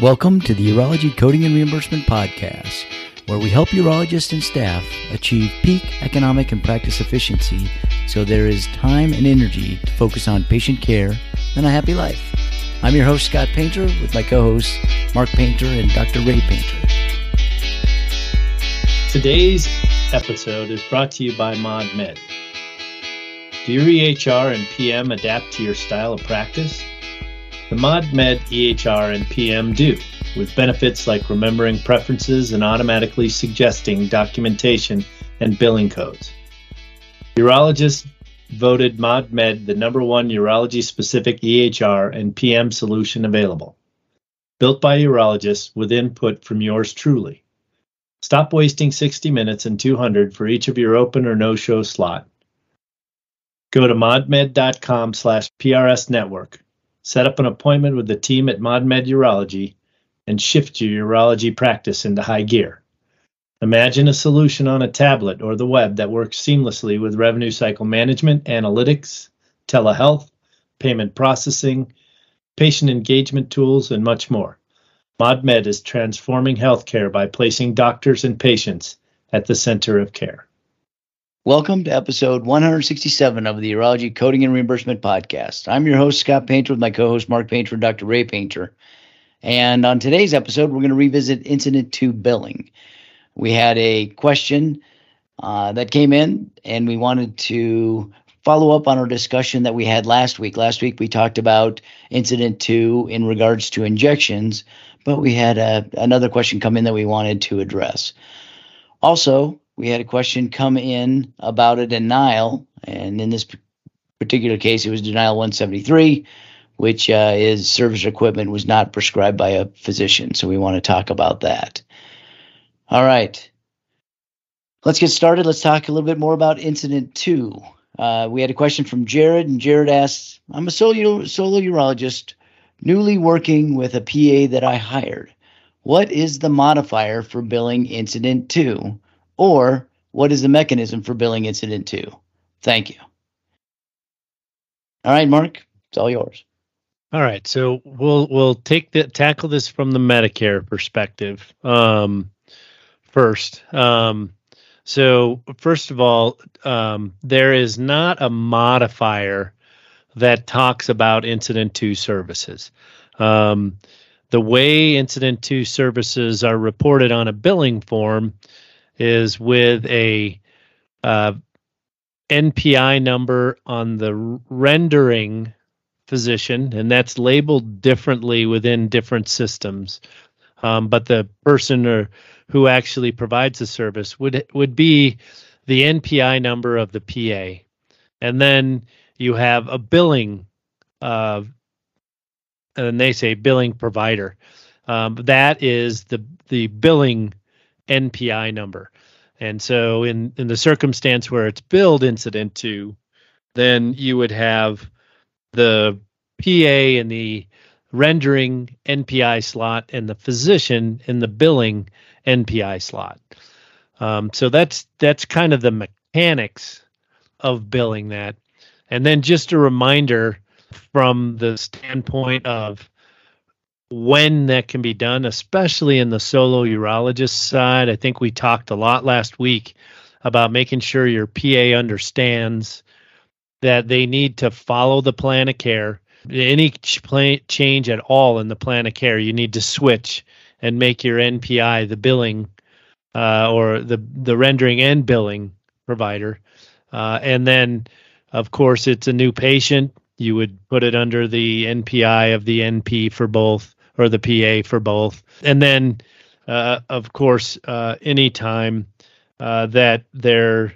Welcome to the Urology Coding and Reimbursement Podcast, where we help urologists and staff achieve peak economic and practice efficiency so there is time and energy to focus on patient care and a happy life. I'm your host, Scott Painter, with my co hosts, Mark Painter and Dr. Ray Painter. Today's episode is brought to you by ModMed. Do your EHR and PM adapt to your style of practice? The ModMed EHR and PM do, with benefits like remembering preferences and automatically suggesting documentation and billing codes. Urologists voted ModMed the number one urology specific EHR and PM solution available. Built by urologists with input from yours truly. Stop wasting 60 minutes and 200 for each of your open or no-show slot. Go to modmed.com slash PRS network set up an appointment with the team at ModMed Urology, and shift your urology practice into high gear. Imagine a solution on a tablet or the web that works seamlessly with revenue cycle management, analytics, telehealth, payment processing, patient engagement tools, and much more. ModMed is transforming healthcare by placing doctors and patients at the center of care. Welcome to episode 167 of the Urology Coding and Reimbursement Podcast. I'm your host, Scott Painter, with my co host, Mark Painter and Dr. Ray Painter. And on today's episode, we're going to revisit Incident to billing. We had a question uh, that came in, and we wanted to follow up on our discussion that we had last week. Last week, we talked about Incident to in regards to injections, but we had a, another question come in that we wanted to address. Also, we had a question come in about a denial, and in this particular case, it was denial 173, which uh, is service equipment was not prescribed by a physician. So we want to talk about that. All right. Let's get started. Let's talk a little bit more about incident to. Uh, we had a question from Jared, and Jared asks I'm a solo, solo urologist newly working with a PA that I hired. What is the modifier for billing incident to? Or what is the mechanism for billing incident to? Thank you. All right, Mark, it's all yours. All right, so we'll we'll take the tackle this from the Medicare perspective um, first. Um, so first of all, um, there is not a modifier that talks about incident to services. Um, the way incident to services are reported on a billing form is with a uh, NPI number on the rendering physician, and that's labeled differently within different systems. Um, but the person or who actually provides the service would would be the NPI number of the PA, and then you have a billing, uh, and they say billing provider. Um, that is the the billing NPI number. And so in in the circumstance where it's billed incident to, then you would have the PA in the rendering NPI slot and the physician in the billing NPI slot. Um, so that's that's kind of the mechanics of billing that. And then just a reminder from the standpoint of when that can be done, especially in the solo urologist side. I think we talked a lot last week about making sure your PA understands that they need to follow the plan of care. Any change at all in the plan of care, you need to switch and make your NPI the billing uh, or the the rendering and billing provider. Uh, and then, of course, it's a new patient. You would put it under the NPI of the NP for both or the PA for both. And then, uh, of course, uh, anytime uh, that there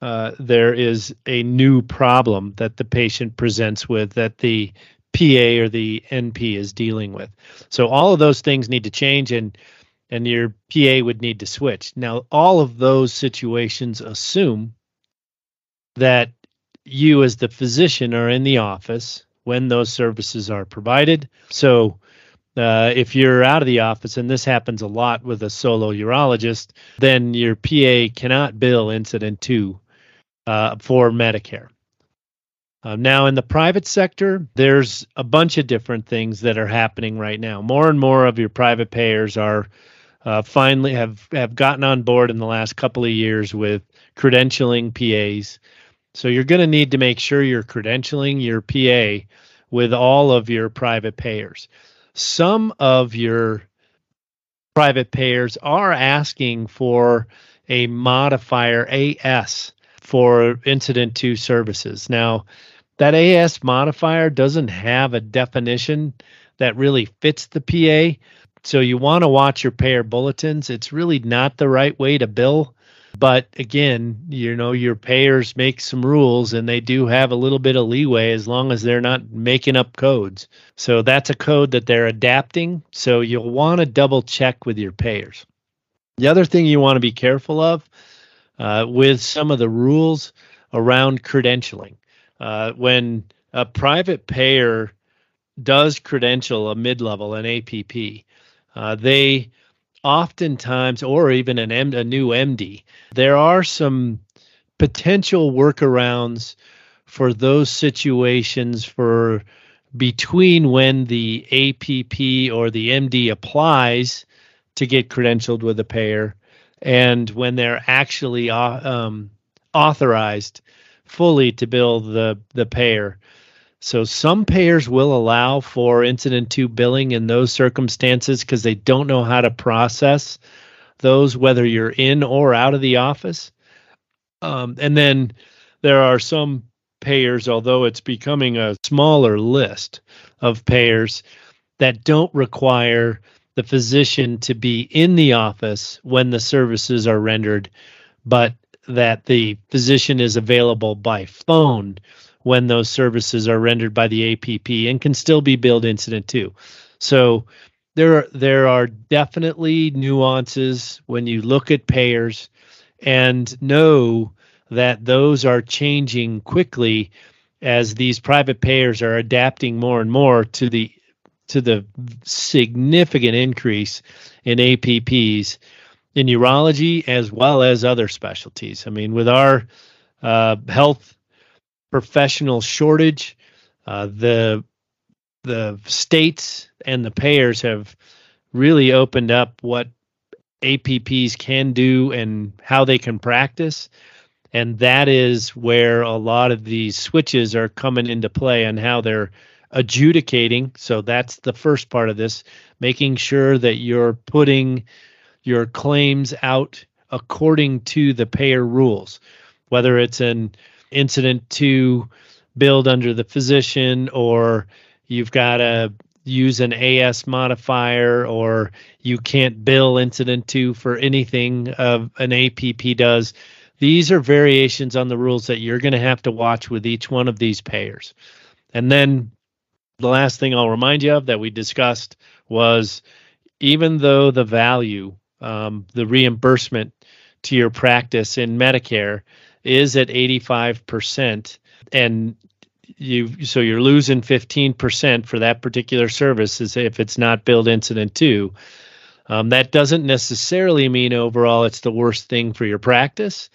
uh, there is a new problem that the patient presents with that the PA or the NP is dealing with. So all of those things need to change and and your PA would need to switch. Now all of those situations assume that you as the physician are in the office when those services are provided. So uh, if you're out of the office, and this happens a lot with a solo urologist, then your PA cannot bill incident to uh, for Medicare. Uh, now, in the private sector, there's a bunch of different things that are happening right now. More and more of your private payers are uh, finally have have gotten on board in the last couple of years with credentialing PAs. So you're going to need to make sure you're credentialing your PA with all of your private payers. Some of your private payers are asking for a modifier AS for incident to services. Now, that AS modifier doesn't have a definition that really fits the PA. So you want to watch your payer bulletins. It's really not the right way to bill. But again, you know, your payers make some rules and they do have a little bit of leeway as long as they're not making up codes. So that's a code that they're adapting. So you'll want to double check with your payers. The other thing you want to be careful of uh, with some of the rules around credentialing. Uh, when a private payer does credential a mid level, an APP, uh, they oftentimes, or even an M, a new MD, there are some potential workarounds for those situations for between when the APP or the MD applies to get credentialed with a payer and when they're actually uh, um, authorized fully to bill the the payer. So some payers will allow for incident to billing in those circumstances because they don't know how to process those, whether you're in or out of the office. Um, and then there are some payers, although it's becoming a smaller list of payers that don't require the physician to be in the office when the services are rendered, but that the physician is available by phone when those services are rendered by the APP and can still be billed incident to. So there are, there are definitely nuances when you look at payers and know that those are changing quickly as these private payers are adapting more and more to the to the significant increase in APPs in urology as well as other specialties. I mean, with our uh, health professional shortage, uh, the the states and the payers have really opened up what APPs can do and how they can practice. And that is where a lot of these switches are coming into play and how they're adjudicating. So that's the first part of this, making sure that you're putting your claims out according to the payer rules, whether it's an incident to build under the physician or you've got to use an AS modifier or you can't bill incident to for anything of an APP does. These are variations on the rules that you're going to have to watch with each one of these payers. And then the last thing I'll remind you of that we discussed was even though the value, um, the reimbursement to your practice in Medicare is at 85%, and you so you're losing 15% for that particular service is if it's not billed incident to. Um, that doesn't necessarily mean overall it's the worst thing for your practice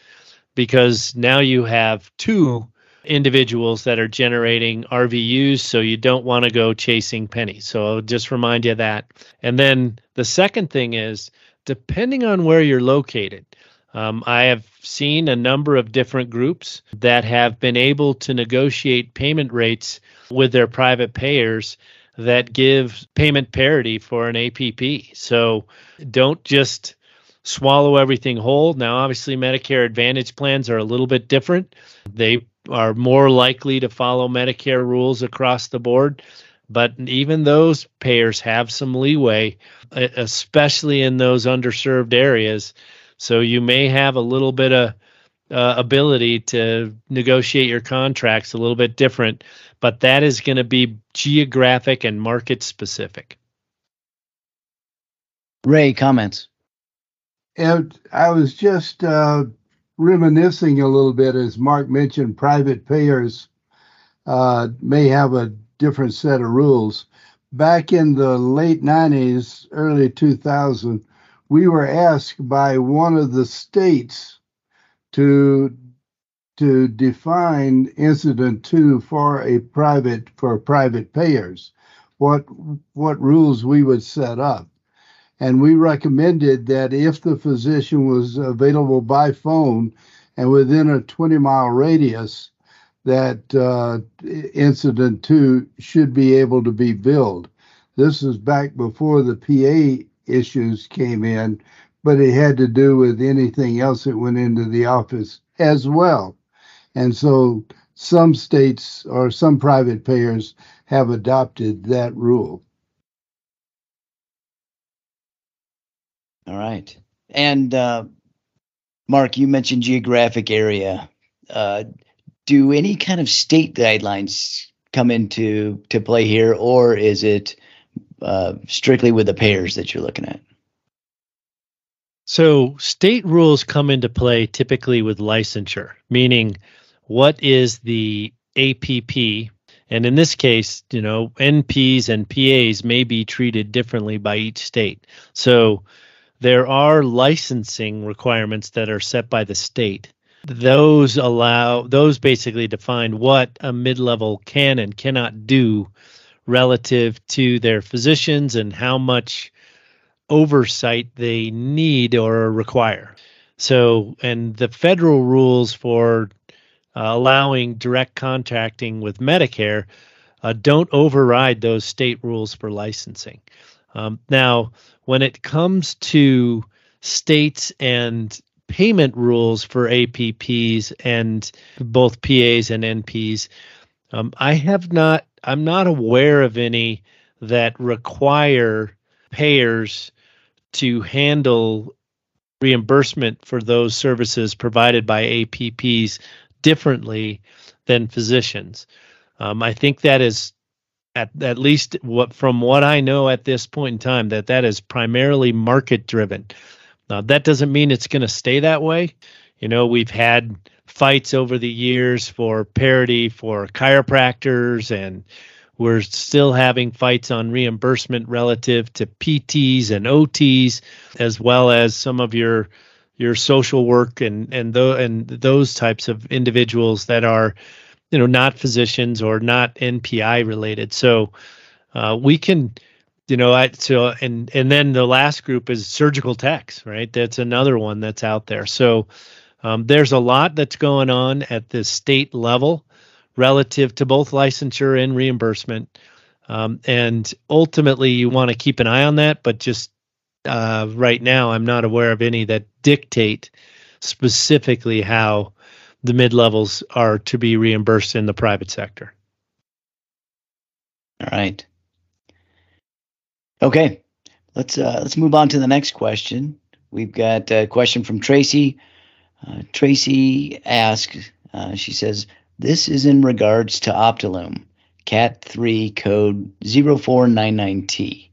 because now you have two individuals that are generating RVUs, so you don't want to go chasing pennies. So I'll just remind you of that. And then the second thing is depending on where you're located, um, I have seen a number of different groups that have been able to negotiate payment rates with their private payers that give payment parity for an APP. So don't just swallow everything whole. Now, obviously, Medicare Advantage plans are a little bit different. They are more likely to follow Medicare rules across the board. But even those payers have some leeway, especially in those underserved areas so you may have a little bit of uh, ability to negotiate your contracts a little bit different, but that is going to be geographic and market specific. Ray, comments? And I was just uh, reminiscing a little bit, as Mark mentioned, private payers uh, may have a different set of rules. Back in the late 90s, early 2000, we were asked by one of the states to to define incident to for a private for private payers, what what rules we would set up. And we recommended that if the physician was available by phone and within a 20 mile radius, that uh, incident to should be able to be billed. This is back before the PA issues came in, but it had to do with anything else that went into the office as well. And so some states or some private payers have adopted that rule. All right. And uh, Mark, you mentioned geographic area. Uh, do any kind of state guidelines come into to play here, or is it uh, strictly with the payers that you're looking at? So, state rules come into play typically with licensure, meaning what is the APP? And in this case, you know, NPs and PAs may be treated differently by each state. So, there are licensing requirements that are set by the state. Those allow those basically define what a mid-level can and cannot do relative to their physicians and how much oversight they need or require. So, and the federal rules for uh, allowing direct contracting with Medicare uh, don't override those state rules for licensing. Um, now, when it comes to states and payment rules for APPs and both PAs and NPs, um, I have not. I'm not aware of any that require payers to handle reimbursement for those services provided by APPs differently than physicians. Um, I think that is at at least what from what I know at this point in time that that is primarily market driven. Now that doesn't mean it's going to stay that way. You know, we've had fights over the years for parity for chiropractors and we're still having fights on reimbursement relative to PTs and OTs as well as some of your your social work and and, th- and those types of individuals that are you know not physicians or not NPI related. So uh, we can you know I so and and then the last group is surgical techs, right? That's another one that's out there. So um, there's a lot that's going on at the state level relative to both licensure and reimbursement. Um, and ultimately, you want to keep an eye on that, but just uh, right now, I'm not aware of any that dictate specifically how the mid levels are to be reimbursed in the private sector. All right. Okay, let's uh, let's move on to the next question. We've got a question from Tracy. Uh, Tracy asks, uh, she says, "This is in regards to Optilume, Cat 3 code 0499T."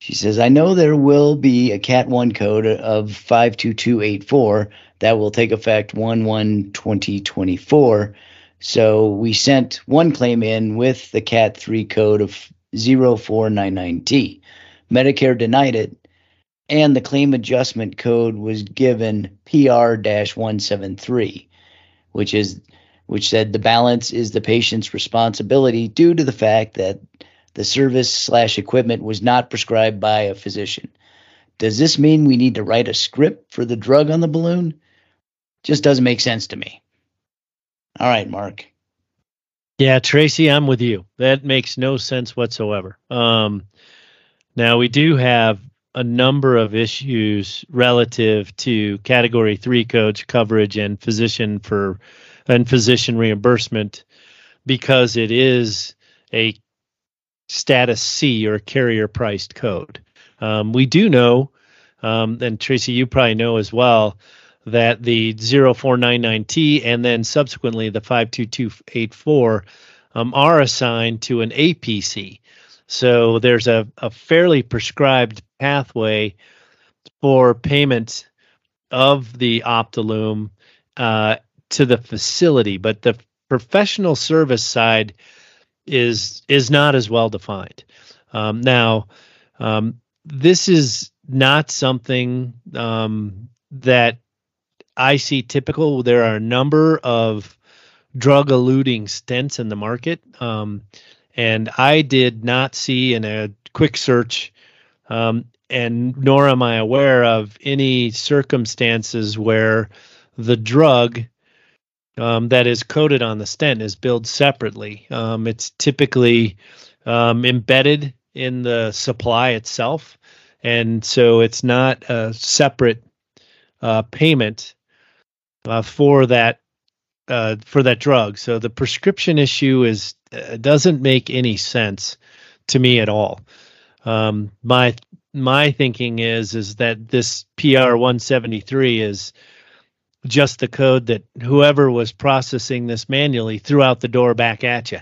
She says, I know there will be a Cat 1 code of 52284 that will take effect 1 1 2024. So we sent one claim in with the Cat 3 code of 0499T. Medicare denied it, and the claim adjustment code was given PR 173, which is which said the balance is the patient's responsibility due to the fact that the service slash equipment was not prescribed by a physician. Does this mean we need to write a script for the drug on the balloon? Just doesn't make sense to me. All right, Mark. Yeah, Tracy, I'm with you. That makes no sense whatsoever. Um, now we do have a number of issues relative to category three codes coverage and physician for and physician reimbursement because it is a status C or carrier priced code. Um, we do know, um, and Tracy, you probably know as well, that the 0499T and then subsequently the 52284 um, are assigned to an APC. So there's a, a fairly prescribed pathway for payment of the Optilume uh, to the facility, but the professional service side is is not as well defined. Um, now, um, this is not something um, that I see typical. There are a number of drug eluting stents in the market. Um, and I did not see in a quick search, um, and nor am I aware of any circumstances where the drug um, that is coated on the stent is billed separately. Um, it's typically um, embedded in the supply itself, and so it's not a separate uh, payment uh, for that uh, for that drug. So the prescription issue is doesn't make any sense to me at all. Um, my my thinking is is that this PR 173 is just the code that whoever was processing this manually threw out the door back at you.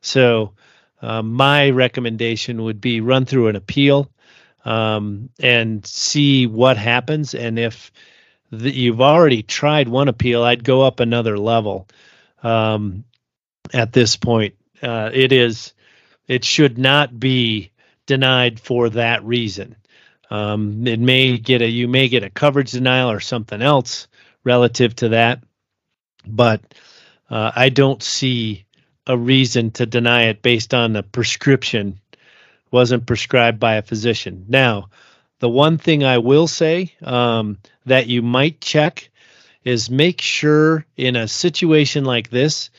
So um, my recommendation would be run through an appeal um, and see what happens. And if you've already tried one appeal, I'd go up another level. Um, at this point, uh, it is it should not be denied for that reason. Um, it may get a you may get a coverage denial or something else relative to that, but uh, I don't see a reason to deny it based on the prescription wasn't prescribed by a physician. Now, the one thing I will say um, that you might check is make sure in a situation like this,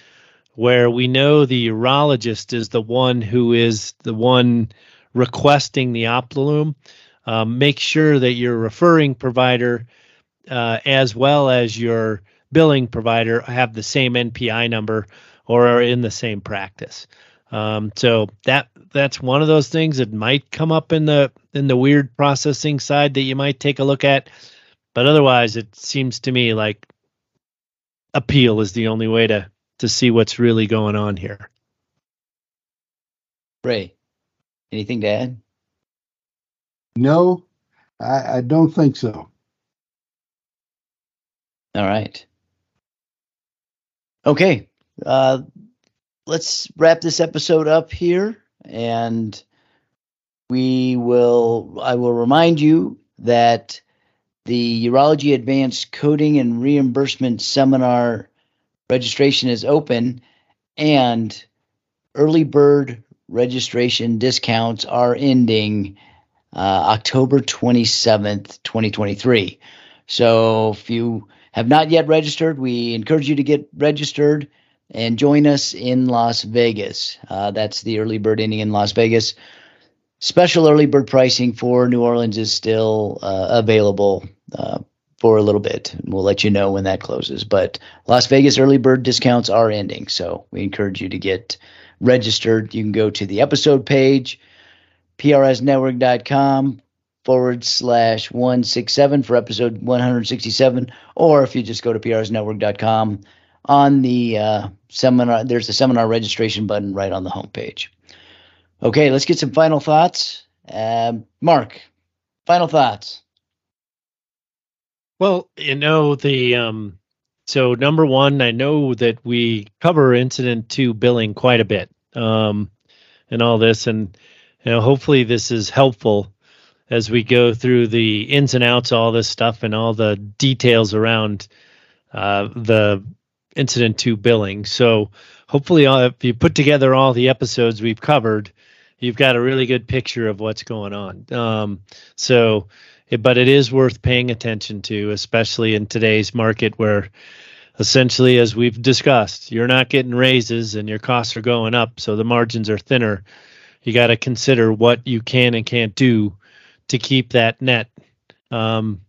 where we know the urologist is the one who is the one requesting the Optilume, um, make sure that your referring provider uh, as well as your billing provider have the same NPI number or are in the same practice. Um, so that that's one of those things that might come up in the in the weird processing side that you might take a look at. But otherwise, it seems to me like appeal is the only way to to see what's really going on here. Ray, anything to add? No, I, I don't think so. All right. Okay. Uh, let's wrap this episode up here and we will I will remind you that the Urology Advanced Coding and Reimbursement Seminar registration is open and early bird registration discounts are ending uh, October 27th, 2023. So if you have not yet registered, we encourage you to get registered and join us in Las Vegas. Uh, that's the early bird ending in Las Vegas. Special early bird pricing for New Orleans is still uh, available uh, for a little bit. We'll let you know when that closes. But Las Vegas early bird discounts are ending, so we encourage you to get registered. You can go to the episode page, prsnetwork.com forward slash 167 for episode 167, or if you just go to prsnetwork.com on the uh, seminar, there's a seminar registration button right on the homepage. Okay, let's get some final thoughts. Uh, Mark, final thoughts. Well, you know the um, so number one, I know that we cover incident to billing quite a bit, um, and all this, and you know hopefully this is helpful as we go through the ins and outs, all this stuff, and all the details around uh, the incident to billing. So hopefully, uh, if you put together all the episodes we've covered, you've got a really good picture of what's going on. Um, so but it is worth paying attention to, especially in today's market where essentially, as we've discussed, you're not getting raises and your costs are going up, so the margins are thinner. You got to consider what you can and can't do to keep that net um,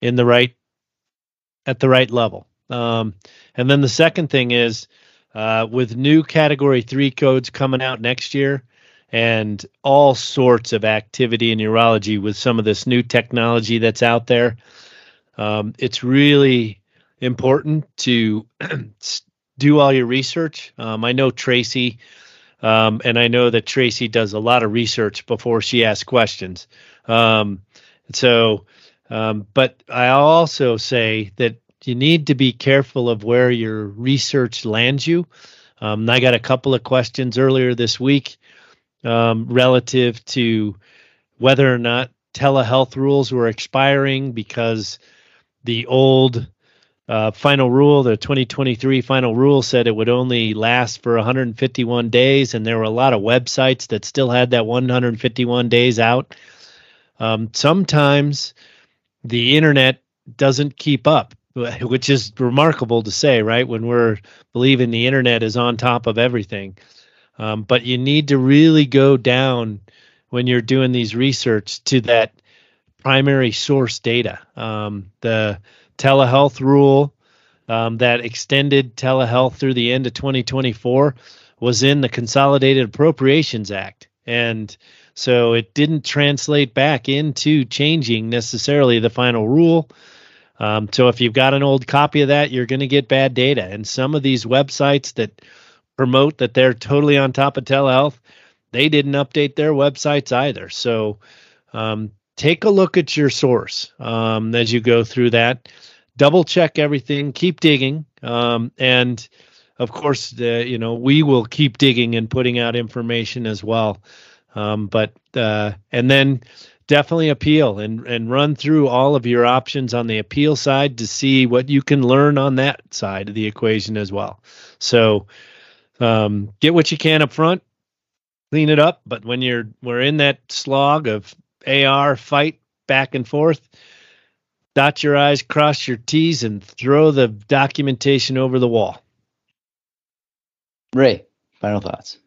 in the right at the right level. Um, and then the second thing is uh, with new Category Three codes coming out next year, and all sorts of activity in urology with some of this new technology that's out there. Um, it's really important to do all your research. Um, I know Tracy, um, and I know that Tracy does a lot of research before she asks questions. Um, so, um, but I also say that you need to be careful of where your research lands you. Um, I got a couple of questions earlier this week um, relative to whether or not telehealth rules were expiring because the old uh, final rule, the 2023 final rule said it would only last for 151 days, and there were a lot of websites that still had that 151 days out. Um, sometimes the internet doesn't keep up, which is remarkable to say, right? When we're believing the internet is on top of everything. Um, but you need to really go down when you're doing these research to that primary source data. Um, the telehealth rule um, that extended telehealth through the end of 2024 was in the Consolidated Appropriations Act. And so it didn't translate back into changing necessarily the final rule. Um, so if you've got an old copy of that, you're going to get bad data. And some of these websites that promote that they're totally on top of telehealth, they didn't update their websites either. So um, take a look at your source um, as you go through that. Double check everything. Keep digging, um, and of course, the, you know we will keep digging and putting out information as well. Um, but uh, and then definitely appeal and and run through all of your options on the appeal side to see what you can learn on that side of the equation as well. So um, get what you can up front, clean it up. But when you're we're in that slog of AR fight back and forth, dot your I's, cross your T's, and throw the documentation over the wall. Ray, final thoughts.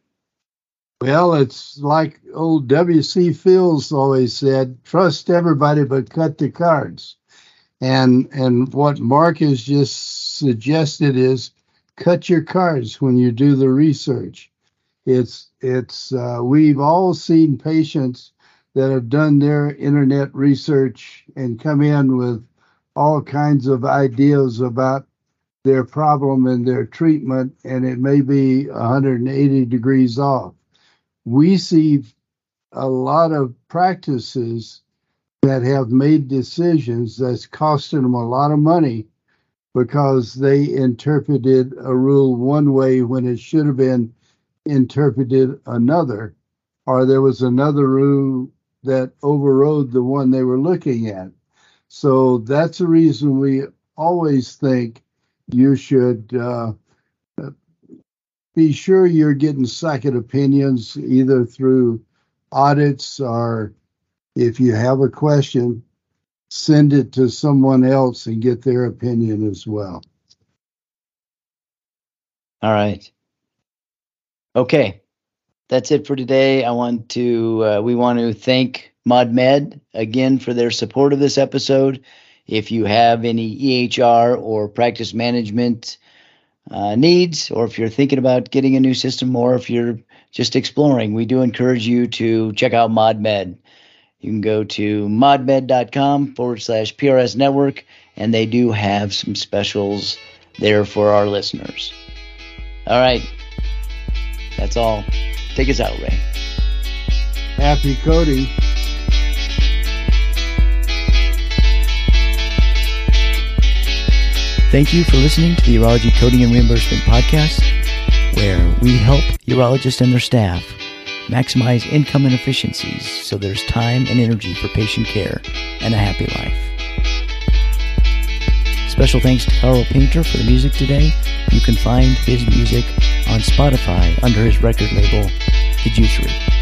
Well, it's like old W.C. Fields always said: "Trust everybody, but cut the cards." And and what Mark has just suggested is cut your cards when you do the research. It's it's uh, we've all seen patients that have done their internet research and come in with all kinds of ideas about their problem and their treatment, and it may be 180 degrees off. We see a lot of practices that have made decisions that's costing them a lot of money because they interpreted a rule one way when it should have been interpreted another, or there was another rule that overrode the one they were looking at. So that's the reason we always think you should uh, be sure you're getting second opinions either through audits or if you have a question, send it to someone else and get their opinion as well. All right. Okay that's it for today. I want to uh, we want to thank ModMed again for their support of this episode. If you have any EHR or practice management uh, needs, or if you're thinking about getting a new system, or if you're just exploring, we do encourage you to check out ModMed. You can go to modmed.com forward slash PRS network, and they do have some specials there for our listeners. All right. That's all. Take us out, Ray. Happy coding. Thank you for listening to the Urology Coding and Reimbursement Podcast, where we help urologists and their staff maximize income and efficiencies so there's time and energy for patient care and a happy life. Special thanks to Carl Painter for the music today. You can find his music on Spotify under his record label, The Juicery.